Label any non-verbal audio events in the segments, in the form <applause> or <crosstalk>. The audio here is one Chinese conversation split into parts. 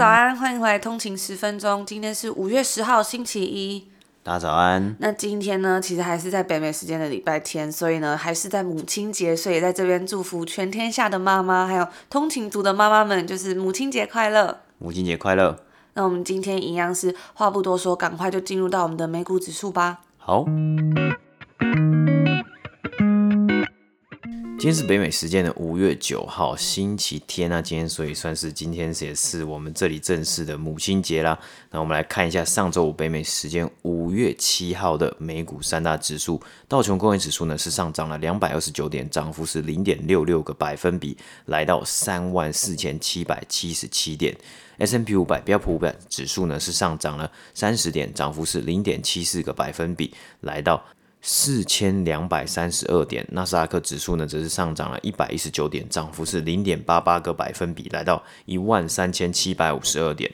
早安，欢迎回来通勤十分钟。今天是五月十号，星期一。大家早安。那今天呢，其实还是在北美时间的礼拜天，所以呢，还是在母亲节，所以在这边祝福全天下的妈妈，还有通勤族的妈妈们，就是母亲节快乐！母亲节快乐！那我们今天一样是话不多说，赶快就进入到我们的美股指数吧。好。今天是北美时间的五月九号，星期天那、啊、今天所以算是今天也是我们这里正式的母亲节啦。那我们来看一下上周五北美时间五月七号的美股三大指数，道琼工业指数呢是上涨了两百二十九点，涨幅是零点六六个百分比，来到三万四千七百七十七点。S&P 五百标普五百指数呢是上涨了三十点，涨幅是零点七四个百分比，来到。四千两百三十二点，纳斯达克指数呢则是上涨了一百一十九点，涨幅是零点八八个百分比，来到一万三千七百五十二点。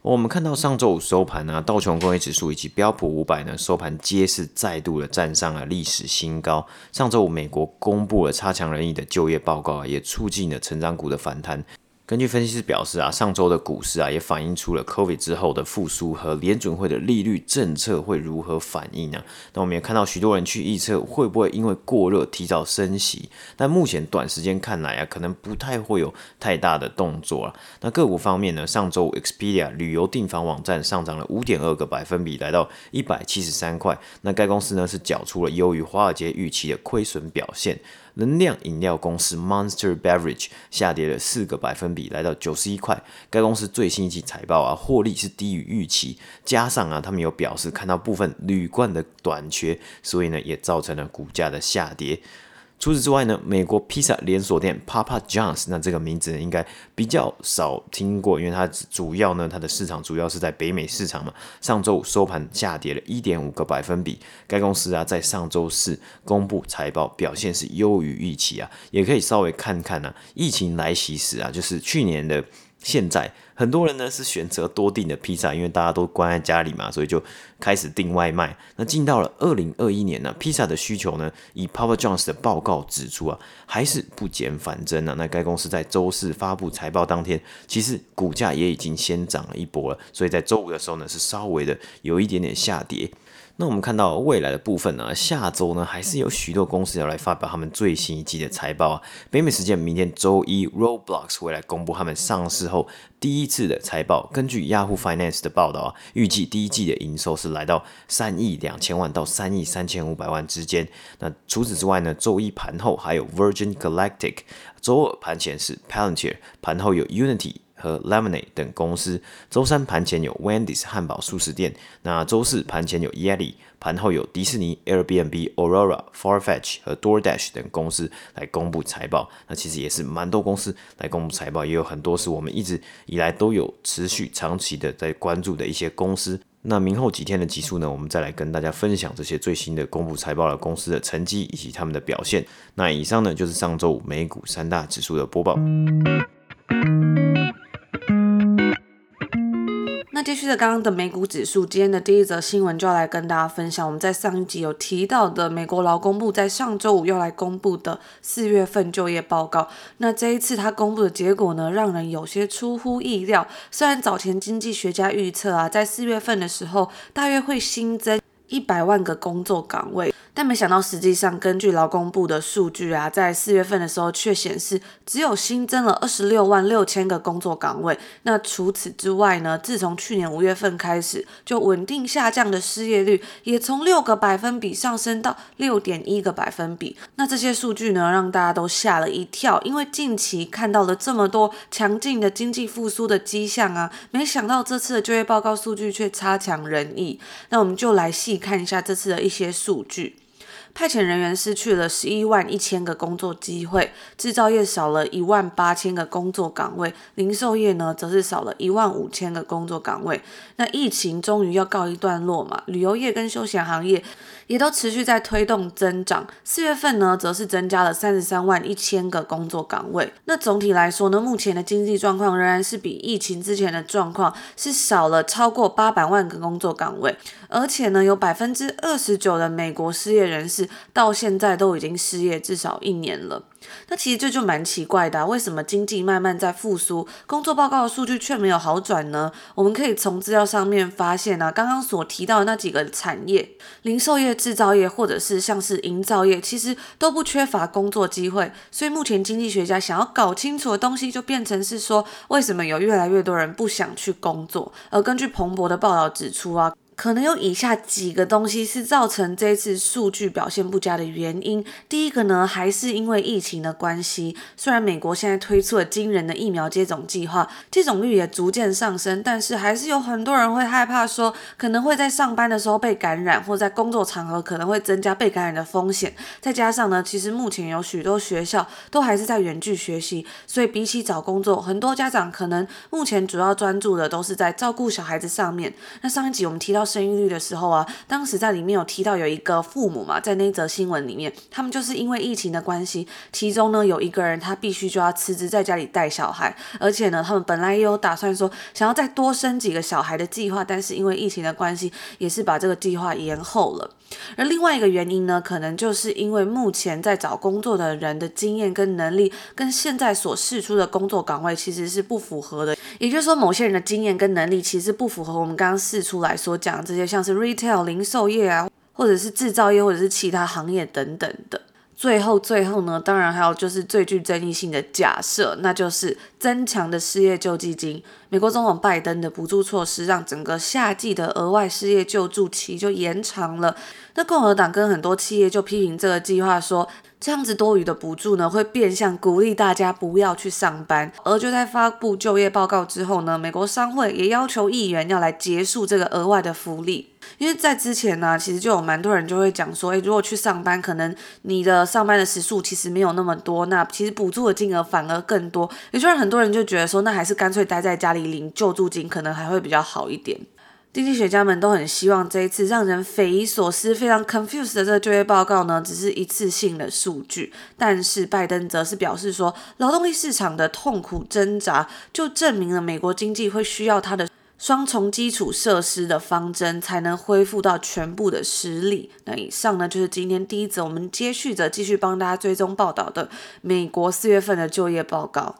我们看到上周五收盘呢，道琼工业指数以及标普五百呢收盘皆是再度的站上了历史新高。上周五美国公布了差强人意的就业报告，也促进了成长股的反弹。根据分析师表示啊，上周的股市啊也反映出了 COVID 之后的复苏和联准会的利率政策会如何反应呢？那我们也看到许多人去预测会不会因为过热提早升息，但目前短时间看来啊，可能不太会有太大的动作了。那个股方面呢，上周 Expedia 旅游订房网站上涨了五点二个百分比，来到一百七十三块。那该公司呢是缴出了优于华尔街预期的亏损表现。能量饮料公司 Monster Beverage 下跌了四个百分比，来到九十一块。该公司最新一期财报啊，获利是低于预期，加上啊，他们有表示看到部分铝罐的短缺，所以呢，也造成了股价的下跌。除此之外呢，美国披萨连锁店 Papa John's，那这个名字应该比较少听过，因为它主要呢，它的市场主要是在北美市场嘛。上周五收盘下跌了一点五个百分比。该公司啊，在上周四公布财报，表现是优于预期啊，也可以稍微看看呢、啊，疫情来袭时啊，就是去年的。现在很多人呢是选择多订的披萨，因为大家都关在家里嘛，所以就开始订外卖。那进到了二零二一年呢，披萨的需求呢，以 Papa John's 的报告指出啊，还是不减反增啊。那该公司在周四发布财报当天，其实股价也已经先涨了一波了，所以在周五的时候呢，是稍微的有一点点下跌。那我们看到未来的部分呢，下周呢还是有许多公司要来发表他们最新一季的财报啊。北美时间明天周一，Roblox 会来公布他们上市后第一次的财报。根据 Yahoo Finance 的报道啊，预计第一季的营收是来到三亿两千万到三亿三千五百万之间。那除此之外呢，周一盘后还有 Virgin Galactic，周二盘前是 Palantir，盘后有 Unity。和 Lemonade 等公司，周三盘前有 Wendy's 汉堡速食店，那周四盘前有 Yeti，盘后有迪士尼、Airbnb、Aurora、Farfetch 和 DoorDash 等公司来公布财报。那其实也是蛮多公司来公布财报，也有很多是我们一直以来都有持续长期的在关注的一些公司。那明后几天的集数呢，我们再来跟大家分享这些最新的公布财报的公司的成绩以及他们的表现。那以上呢就是上周五美股三大指数的播报。那继续的刚刚的美股指数，今天的第一则新闻就要来跟大家分享。我们在上一集有提到的，美国劳工部在上周五要来公布的四月份就业报告。那这一次他公布的结果呢，让人有些出乎意料。虽然早前经济学家预测啊，在四月份的时候，大约会新增一百万个工作岗位。但没想到，实际上根据劳工部的数据啊，在四月份的时候却显示只有新增了二十六万六千个工作岗位。那除此之外呢，自从去年五月份开始就稳定下降的失业率也从六个百分比上升到六点一个百分比。那这些数据呢，让大家都吓了一跳，因为近期看到了这么多强劲的经济复苏的迹象啊，没想到这次的就业报告数据却差强人意。那我们就来细看一下这次的一些数据。派遣人员失去了十一万一千个工作机会，制造业少了一万八千个工作岗位，零售业呢则是少了一万五千个工作岗位。那疫情终于要告一段落嘛，旅游业跟休闲行业也都持续在推动增长。四月份呢，则是增加了三十三万一千个工作岗位。那总体来说呢，目前的经济状况仍然是比疫情之前的状况是少了超过八百万个工作岗位，而且呢，有百分之二十九的美国失业人士到现在都已经失业至少一年了。那其实这就蛮奇怪的，为什么经济慢慢在复苏，工作报告的数据却没有好转呢？我们可以从资料上面发现啊，刚刚所提到的那几个产业，零售业、制造业或者是像是营造业，其实都不缺乏工作机会。所以目前经济学家想要搞清楚的东西，就变成是说，为什么有越来越多人不想去工作？而根据彭博的报道指出啊。可能有以下几个东西是造成这次数据表现不佳的原因。第一个呢，还是因为疫情的关系。虽然美国现在推出了惊人的疫苗接种计划，接种率也逐渐上升，但是还是有很多人会害怕说，可能会在上班的时候被感染，或在工作场合可能会增加被感染的风险。再加上呢，其实目前有许多学校都还是在远距学习，所以比起找工作，很多家长可能目前主要专注的都是在照顾小孩子上面。那上一集我们提到。生育率的时候啊，当时在里面有提到有一个父母嘛，在那则新闻里面，他们就是因为疫情的关系，其中呢有一个人他必须就要辞职在家里带小孩，而且呢他们本来也有打算说想要再多生几个小孩的计划，但是因为疫情的关系，也是把这个计划延后了。而另外一个原因呢，可能就是因为目前在找工作的人的经验跟能力，跟现在所试出的工作岗位其实是不符合的，也就是说某些人的经验跟能力其实不符合我们刚刚试出来所讲。这些像是 retail 零售业啊，或者是制造业，或者是其他行业等等的。最后，最后呢，当然还有就是最具争议性的假设，那就是增强的失业救济金。美国总统拜登的补助措施，让整个夏季的额外失业救助期就延长了。那共和党跟很多企业就批评这个计划，说这样子多余的补助呢，会变相鼓励大家不要去上班。而就在发布就业报告之后呢，美国商会也要求议员要来结束这个额外的福利。因为在之前呢，其实就有蛮多人就会讲说，诶，如果去上班，可能你的上班的时数其实没有那么多，那其实补助的金额反而更多。也就是很多人就觉得说，那还是干脆待在家里领救助金，可能还会比较好一点。经济学家们都很希望这一次让人匪夷所思、非常 confused 的这个就业报告呢，只是一次性的数据。但是拜登则是表示说，劳动力市场的痛苦挣扎，就证明了美国经济会需要它的。双重基础设施的方针才能恢复到全部的实力。那以上呢，就是今天第一则，我们接续着继续帮大家追踪报道的美国四月份的就业报告。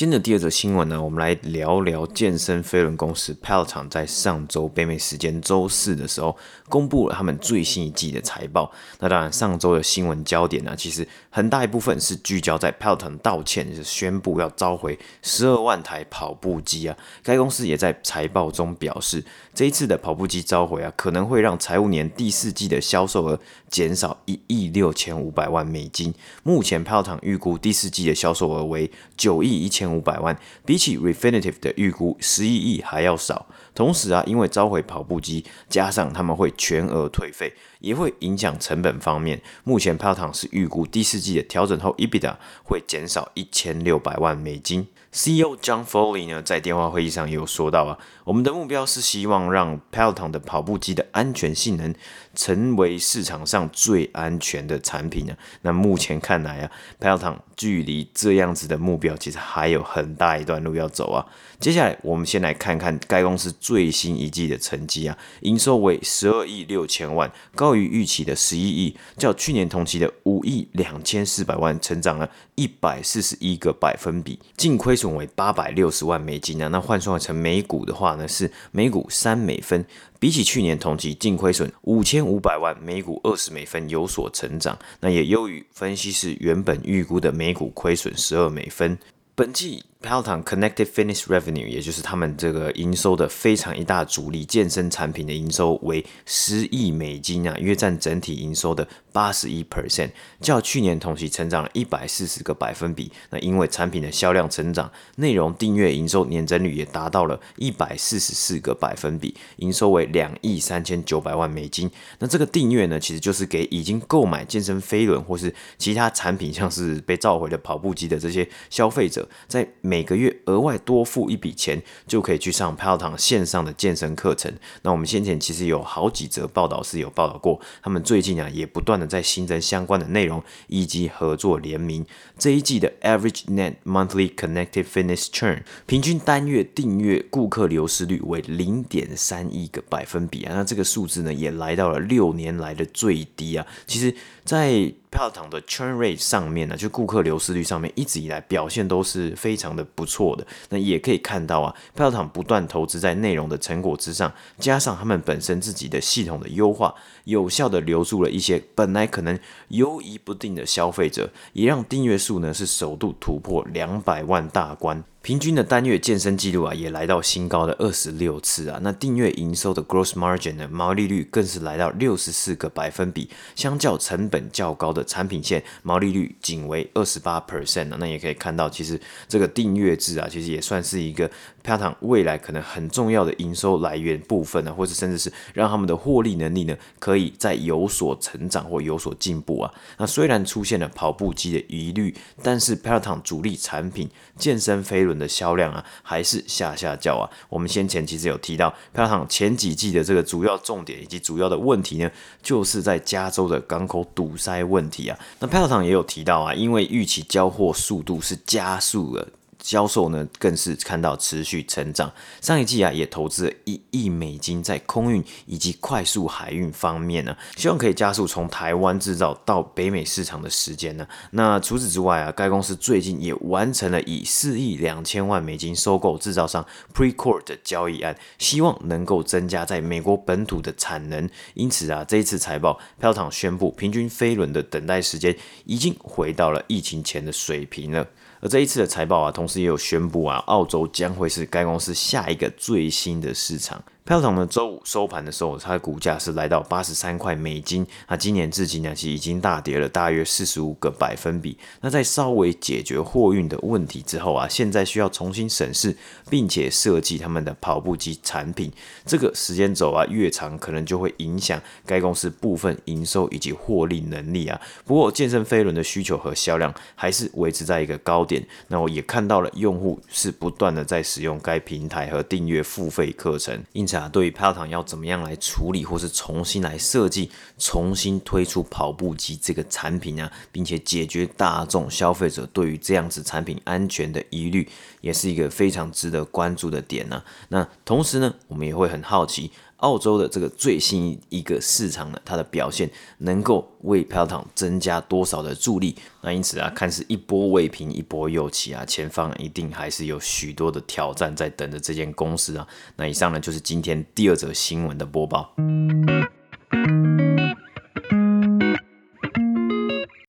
今天的第二则新闻呢，我们来聊聊健身飞轮公司 Peloton 在上周北美时间周四的时候公布了他们最新一季的财报。那当然，上周的新闻焦点呢，其实很大一部分是聚焦在 Peloton 道歉，就是宣布要召回十二万台跑步机啊。该公司也在财报中表示，这一次的跑步机召回啊，可能会让财务年第四季的销售额减少一亿六千五百万美金。目前 Peloton 预估第四季的销售额为九亿一千。五百万，比起 Refinitiv 的预估十一亿还要少。同时啊，因为召回跑步机，加上他们会全额退费，也会影响成本方面。目前 p a t o n 是预估第四季的调整后 EBITDA 会减少一千六百万美金。CEO John Foley 呢，在电话会议上也有说到啊，我们的目标是希望让 Peloton 的跑步机的安全性能成为市场上最安全的产品呢。那目前看来啊，Peloton 距离这样子的目标其实还有很大一段路要走啊。接下来我们先来看看该公司最新一季的成绩啊，营收为十二亿六千万，高于预期的十一亿，较去年同期的五亿两千四百万成长了一百四十一个百分比，净亏损为八百六十万美金啊，那换算成每股的话呢，是每股三美分，比起去年同期净亏损五千五百万，每股二十美分有所成长，那也优于分析师原本预估的每股亏损十二美分。本季 Peloton Connected Fitness Revenue，也就是他们这个营收的非常一大主力，健身产品的营收为十亿美金啊，约占整体营收的八十一 percent，较去年同期成长了一百四十个百分比。那因为产品的销量成长，内容订阅营收年增率也达到了一百四十四个百分比，营收为两亿三千九百万美金。那这个订阅呢，其实就是给已经购买健身飞轮或是其他产品，像是被召回的跑步机的这些消费者，在每个月额外多付一笔钱，就可以去上 Peloton 线上的健身课程。那我们先前其实有好几则报道是有报道过，他们最近啊也不断的在新增相关的内容以及合作联名。这一季的 Average Net Monthly Connected Fitness Churn 平均单月订阅顾客流失率为零点三一个百分比啊，那这个数字呢也来到了六年来的最低啊。其实，在 Peloton 的 churn rate 上面呢，就顾客流失率上面，一直以来表现都是非常的不错的。那也可以看到啊，Peloton 不断投资在内容的成果之上，加上他们本身自己的系统的优化，有效的留住了一些本来可能犹疑不定的消费者，也让订阅数呢是首度突破两百万大关。平均的单月健身记录啊，也来到新高的二十六次啊。那订阅营收的 gross margin 的毛利率更是来到六十四个百分比，相较成本较高的产品线，毛利率仅为二十八 percent 啊。那也可以看到，其实这个订阅制啊，其实也算是一个 Peloton 未来可能很重要的营收来源部分啊，或者甚至是让他们的获利能力呢，可以再有所成长或有所进步啊。那虽然出现了跑步机的疑虑，但是 Peloton 主力产品健身飞轮的销量啊，还是下下叫啊。我们先前其实有提到票场前几季的这个主要重点以及主要的问题呢，就是在加州的港口堵塞问题啊。那票场也有提到啊，因为预期交货速度是加速了。销售呢，更是看到持续成长。上一季啊，也投资了一亿美金在空运以及快速海运方面呢，希望可以加速从台湾制造到北美市场的时间呢。那除此之外啊，该公司最近也完成了以四亿两千万美金收购制造商 Precord 的交易案，希望能够增加在美国本土的产能。因此啊，这一次财报，Peloton 宣布平均飞轮的等待时间已经回到了疫情前的水平了。而这一次的财报啊，同时也有宣布啊，澳洲将会是该公司下一个最新的市场。Peloton 呢，周五收盘的时候，它的股价是来到八十三块美金。那今年至今呢，其实已经大跌了大约四十五个百分比。那在稍微解决货运的问题之后啊，现在需要重新审视，并且设计他们的跑步机产品。这个时间轴啊，越长可能就会影响该公司部分营收以及获利能力啊。不过健身飞轮的需求和销量还是维持在一个高点。那我也看到了用户是不断的在使用该平台和订阅付费课程，因下。对于派乐堂要怎么样来处理，或是重新来设计、重新推出跑步机这个产品啊，并且解决大众消费者对于这样子产品安全的疑虑，也是一个非常值得关注的点呢、那同时呢，我们也会很好奇。澳洲的这个最新一个市场呢，它的表现能够为 Peloton 增加多少的助力？那因此啊，看似一波未平一波又起啊，前方一定还是有许多的挑战在等着这间公司啊。那以上呢，就是今天第二则新闻的播报。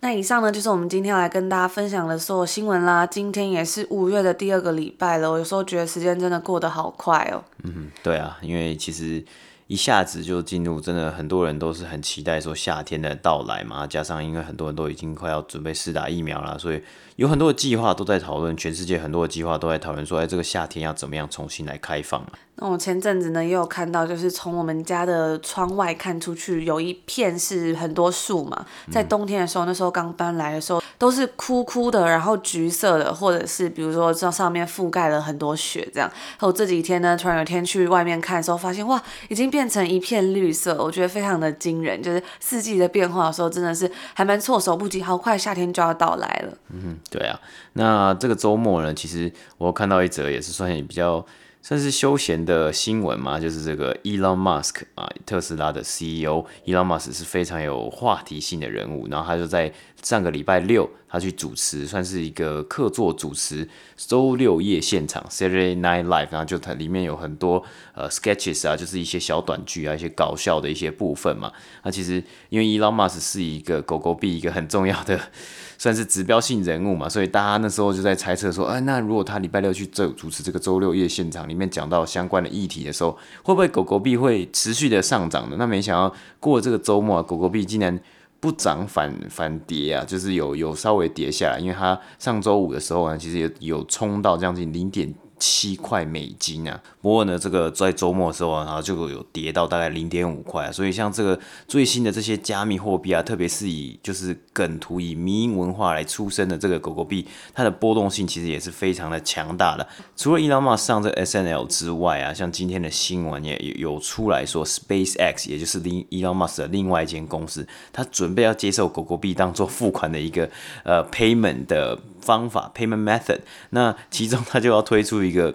那以上呢，就是我们今天要来跟大家分享的所有新闻啦。今天也是五月的第二个礼拜了，我有时候觉得时间真的过得好快哦。嗯，对啊，因为其实一下子就进入，真的很多人都是很期待说夏天的到来嘛。加上因为很多人都已经快要准备试打疫苗了，所以有很多的计划都在讨论，全世界很多的计划都在讨论说，哎，这个夏天要怎么样重新来开放啊。那我前阵子呢，也有看到，就是从我们家的窗外看出去，有一片是很多树嘛。在冬天的时候，那时候刚搬来的时候，都是枯枯的，然后橘色的，或者是比如说这上面覆盖了很多雪这样。然后这几天呢，突然有天去外面看的时候，发现哇，已经变成一片绿色，我觉得非常的惊人。就是四季的变化的时候，真的是还蛮措手不及，好快夏天就要到来了。嗯，对啊。那这个周末呢，其实我看到一则也是算比较。算是休闲的新闻嘛，就是这个 Elon Musk 啊，特斯拉的 CEO Elon Musk 是非常有话题性的人物，然后他就在上个礼拜六，他去主持，算是一个客座主持周六夜现场 Saturday Night Live，然后就它里面有很多呃 sketches 啊，就是一些小短剧啊，一些搞笑的一些部分嘛。那其实因为 Elon Musk 是一个狗狗币一个很重要的 <laughs> 算是指标性人物嘛，所以大家那时候就在猜测说，哎，那如果他礼拜六去这主持这个周六夜现场，里面讲到相关的议题的时候，会不会狗狗币会持续的上涨呢？那没想到过了这个周末啊，狗狗币竟然。不涨反反跌啊，就是有有稍微跌下来，因为它上周五的时候呢，其实也有冲到将近零点七块美金啊，不过呢，这个在周末的时候啊，然后就有跌到大概零点五块，所以像这个最新的这些加密货币啊，特别是以就是梗图以迷因文化来出生的这个狗狗币，它的波动性其实也是非常的强大的。除了 Elon Musk 上这 SNL 之外啊，像今天的新闻也有出来说，SpaceX 也就是另 Elon Musk 的另外一间公司，它准备要接受狗狗币当做付款的一个呃 payment 的。方法 payment method，那其中他就要推出一个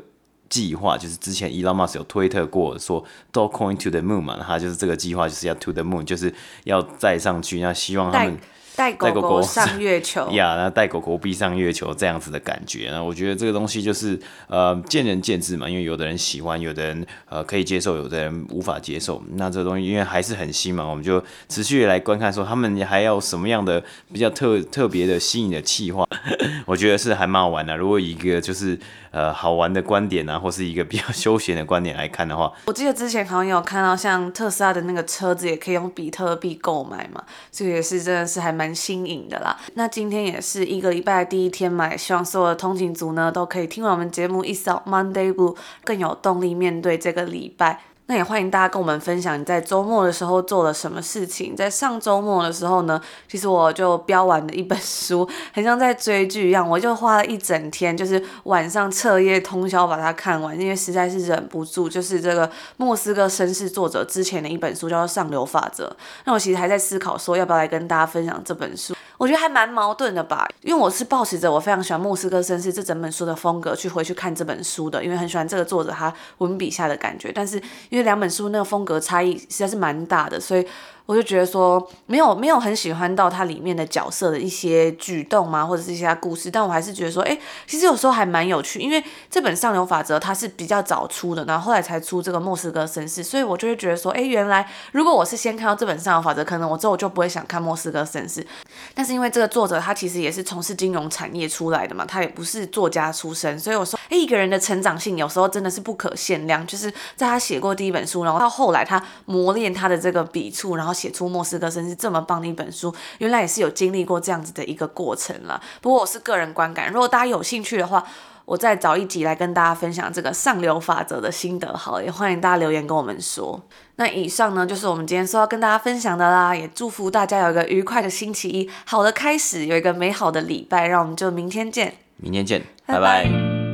计划，就是之前 Elon Musk 有推特过说 Dogecoin to the moon 嘛，他就是这个计划就是要 to the moon，就是要再上去，那希望他们。带狗狗上月球呀，<laughs> 那带狗狗逼上月球这样子的感觉，那我觉得这个东西就是呃见仁见智嘛，因为有的人喜欢，有的人呃可以接受，有的人无法接受。那这东西因为还是很新嘛，我们就持续来观看，说他们还要什么样的比较特特别的新颖的企划，<laughs> 我觉得是还蛮好玩的。如果一个就是呃好玩的观点啊，<laughs> 或是一个比较 <laughs> 休闲的观点来看的话，我记得之前好像有看到像特斯拉的那个车子也可以用比特币购买嘛，这个也是真的是还蛮。新颖的啦，那今天也是一个礼拜第一天嘛，也希望所有的通勤族呢都可以听完我们节目一扫 Monday Blue，更有动力面对这个礼拜。那也欢迎大家跟我们分享你在周末的时候做了什么事情。在上周末的时候呢，其实我就标完了一本书，很像在追剧一样，我就花了一整天，就是晚上彻夜通宵把它看完，因为实在是忍不住。就是这个莫斯科绅士作者之前的一本书叫做《上流法则》，那我其实还在思考说要不要来跟大家分享这本书。我觉得还蛮矛盾的吧，因为我是抱持着我非常喜欢莫斯科绅士这整本书的风格去回去看这本书的，因为很喜欢这个作者他文笔下的感觉，但是因为两本书那个风格差异实在是蛮大的，所以。我就觉得说没有没有很喜欢到它里面的角色的一些举动嘛，或者是一些故事，但我还是觉得说，哎，其实有时候还蛮有趣，因为这本上流法则它是比较早出的，然后后来才出这个莫斯科绅士，所以我就会觉得说，哎，原来如果我是先看到这本上流法则，可能我之后就不会想看莫斯科绅士。但是因为这个作者他其实也是从事金融产业出来的嘛，他也不是作家出身，所以我说，哎，一个人的成长性有时候真的是不可限量，就是在他写过第一本书，然后到后来他磨练他的这个笔触，然后。写出莫斯科绅士这么棒的一本书，原来也是有经历过这样子的一个过程了。不过我是个人观感，如果大家有兴趣的话，我再找一集来跟大家分享这个上流法则的心得。好，也欢迎大家留言跟我们说。那以上呢，就是我们今天说要跟大家分享的啦。也祝福大家有一个愉快的星期一，好的开始，有一个美好的礼拜。让我们就明天见，明天见，拜拜。拜拜。